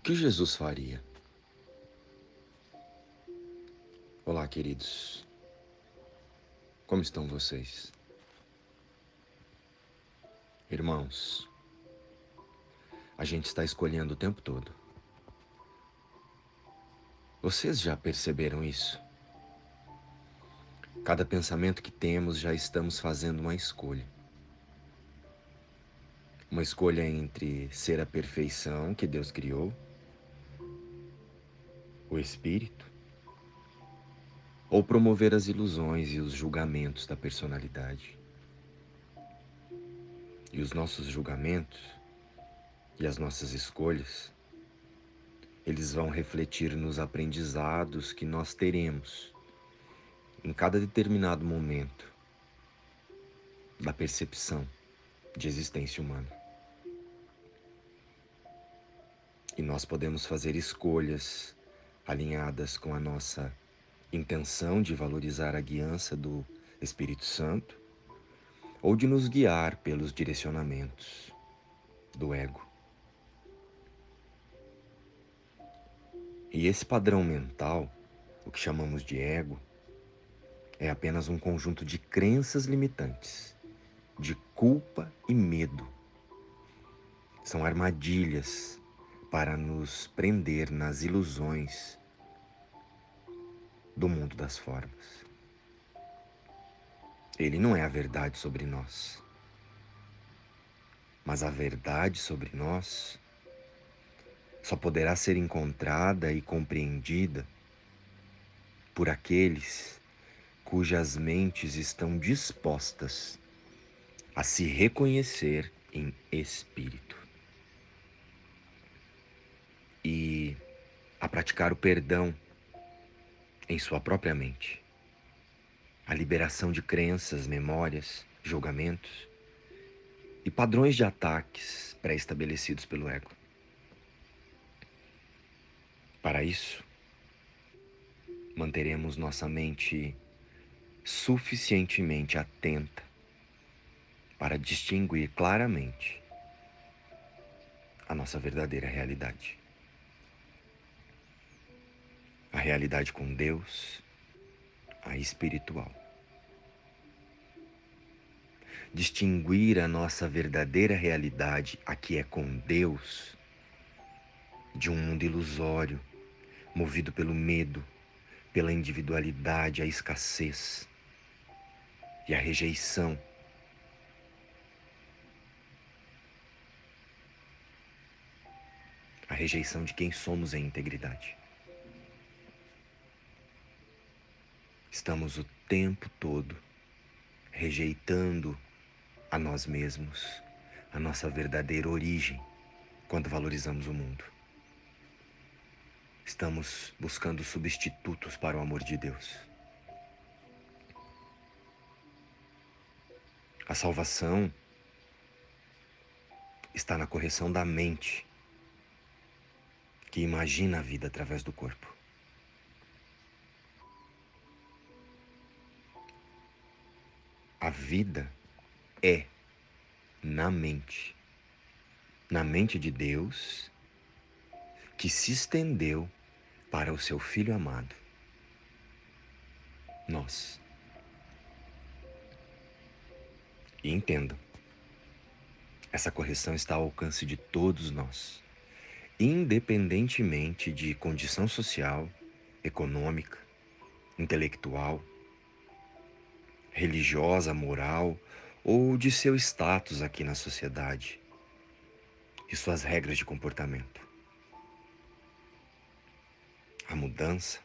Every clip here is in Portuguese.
O que Jesus faria? Olá, queridos. Como estão vocês? Irmãos, a gente está escolhendo o tempo todo. Vocês já perceberam isso? Cada pensamento que temos já estamos fazendo uma escolha. Uma escolha entre ser a perfeição que Deus criou o espírito, ou promover as ilusões e os julgamentos da personalidade. E os nossos julgamentos e as nossas escolhas, eles vão refletir nos aprendizados que nós teremos em cada determinado momento da percepção de existência humana. E nós podemos fazer escolhas alinhadas com a nossa intenção de valorizar a guiança do Espírito Santo ou de nos guiar pelos direcionamentos do ego. E esse padrão mental, o que chamamos de ego, é apenas um conjunto de crenças limitantes, de culpa e medo. São armadilhas para nos prender nas ilusões do mundo das formas. Ele não é a verdade sobre nós. Mas a verdade sobre nós só poderá ser encontrada e compreendida por aqueles cujas mentes estão dispostas a se reconhecer em espírito e a praticar o perdão em sua própria mente. A liberação de crenças, memórias, julgamentos e padrões de ataques pré-estabelecidos pelo ego. Para isso, manteremos nossa mente suficientemente atenta para distinguir claramente a nossa verdadeira realidade a realidade com Deus, a espiritual. Distinguir a nossa verdadeira realidade, a que é com Deus, de um mundo ilusório, movido pelo medo, pela individualidade, a escassez e a rejeição. A rejeição de quem somos em integridade. Estamos o tempo todo rejeitando a nós mesmos, a nossa verdadeira origem, quando valorizamos o mundo. Estamos buscando substitutos para o amor de Deus. A salvação está na correção da mente, que imagina a vida através do corpo. A vida é na mente, na mente de Deus, que se estendeu para o seu Filho amado, nós. E entendam, essa correção está ao alcance de todos nós, independentemente de condição social, econômica, intelectual, religiosa, moral ou de seu status aqui na sociedade e suas regras de comportamento. A mudança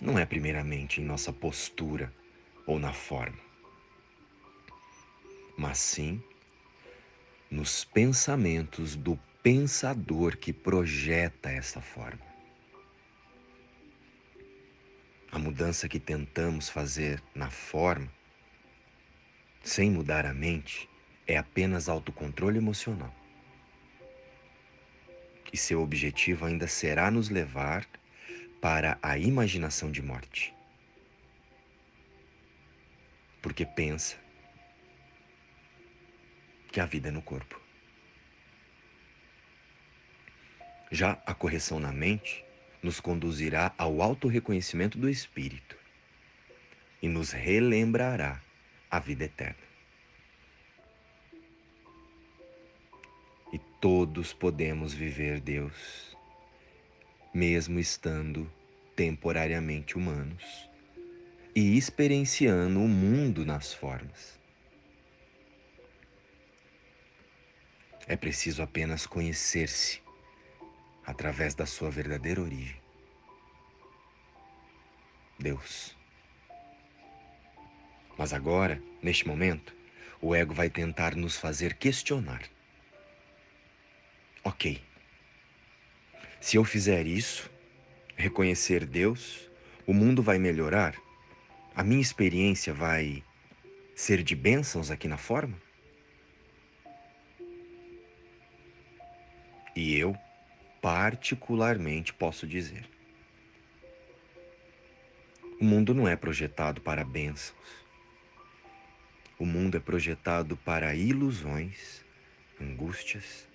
não é primeiramente em nossa postura ou na forma, mas sim nos pensamentos do pensador que projeta essa forma. A mudança que tentamos fazer na forma, sem mudar a mente, é apenas autocontrole emocional. E seu objetivo ainda será nos levar para a imaginação de morte. Porque pensa que a vida é no corpo. Já a correção na mente nos conduzirá ao auto-reconhecimento do espírito e nos relembrará a vida eterna. E todos podemos viver Deus, mesmo estando temporariamente humanos e experienciando o mundo nas formas. É preciso apenas conhecer-se através da sua verdadeira origem. Deus. Mas agora, neste momento, o ego vai tentar nos fazer questionar. Ok. Se eu fizer isso, reconhecer Deus, o mundo vai melhorar? A minha experiência vai ser de bênçãos aqui na forma? E eu, particularmente, posso dizer: o mundo não é projetado para bênçãos. O mundo é projetado para ilusões, angústias,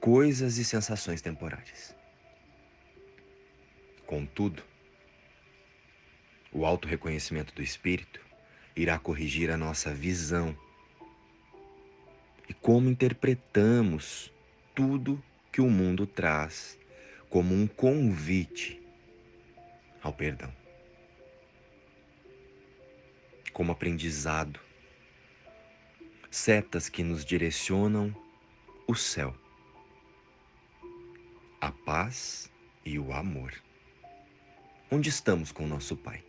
coisas e sensações temporárias. Contudo, o auto-reconhecimento do espírito irá corrigir a nossa visão e como interpretamos tudo que o mundo traz como um convite ao perdão. Como aprendizado, setas que nos direcionam o céu, a paz e o amor. Onde estamos com nosso Pai?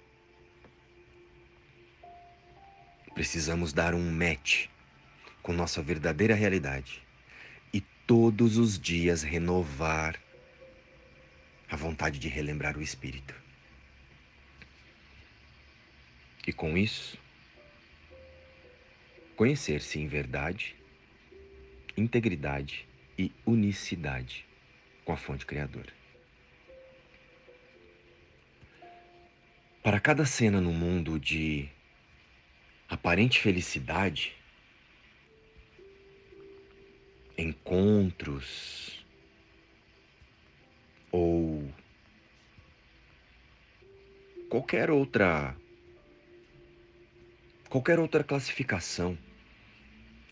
Precisamos dar um match com nossa verdadeira realidade todos os dias renovar a vontade de relembrar o Espírito. E com isso, conhecer-se em verdade, integridade e unicidade com a fonte criadora. Para cada cena no mundo de aparente felicidade, encontros ou qualquer outra qualquer outra classificação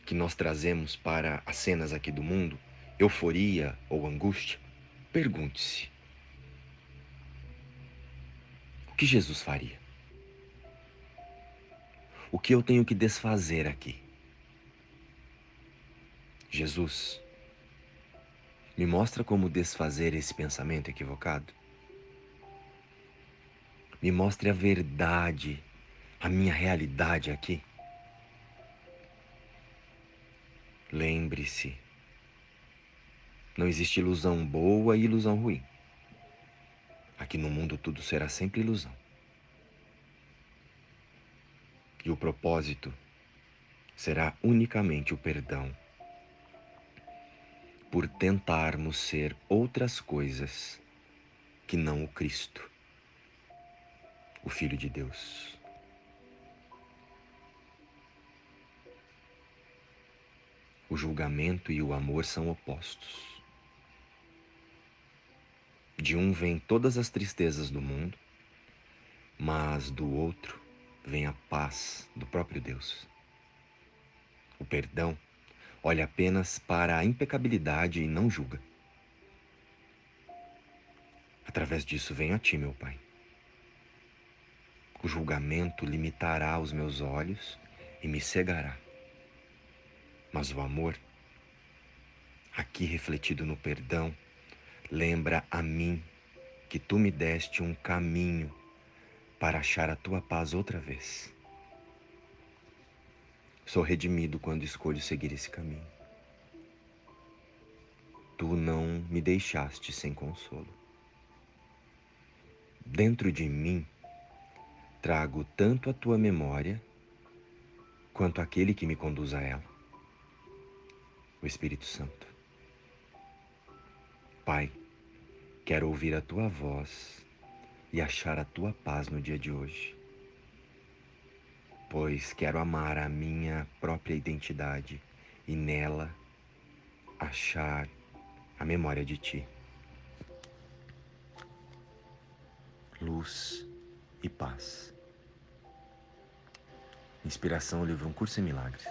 que nós trazemos para as cenas aqui do mundo, euforia ou angústia, pergunte-se: o que Jesus faria? O que eu tenho que desfazer aqui? Jesus, me mostra como desfazer esse pensamento equivocado. Me mostre a verdade, a minha realidade aqui. Lembre-se, não existe ilusão boa e ilusão ruim. Aqui no mundo tudo será sempre ilusão. E o propósito será unicamente o perdão por tentarmos ser outras coisas que não o Cristo, o Filho de Deus. O julgamento e o amor são opostos. De um vem todas as tristezas do mundo, mas do outro vem a paz do próprio Deus. O perdão olha apenas para a impecabilidade e não julga. Através disso venho a ti, meu Pai. O julgamento limitará os meus olhos e me cegará. Mas o amor, aqui refletido no perdão, Lembra a mim que tu me deste um caminho para achar a tua paz outra vez. Sou redimido quando escolho seguir esse caminho. Tu não me deixaste sem consolo. Dentro de mim trago tanto a tua memória quanto aquele que me conduz a ela, o Espírito Santo. Pai, Quero ouvir a tua voz e achar a tua paz no dia de hoje, pois quero amar a minha própria identidade e nela achar a memória de ti. Luz e paz. Inspiração, livro Um Curso em Milagres.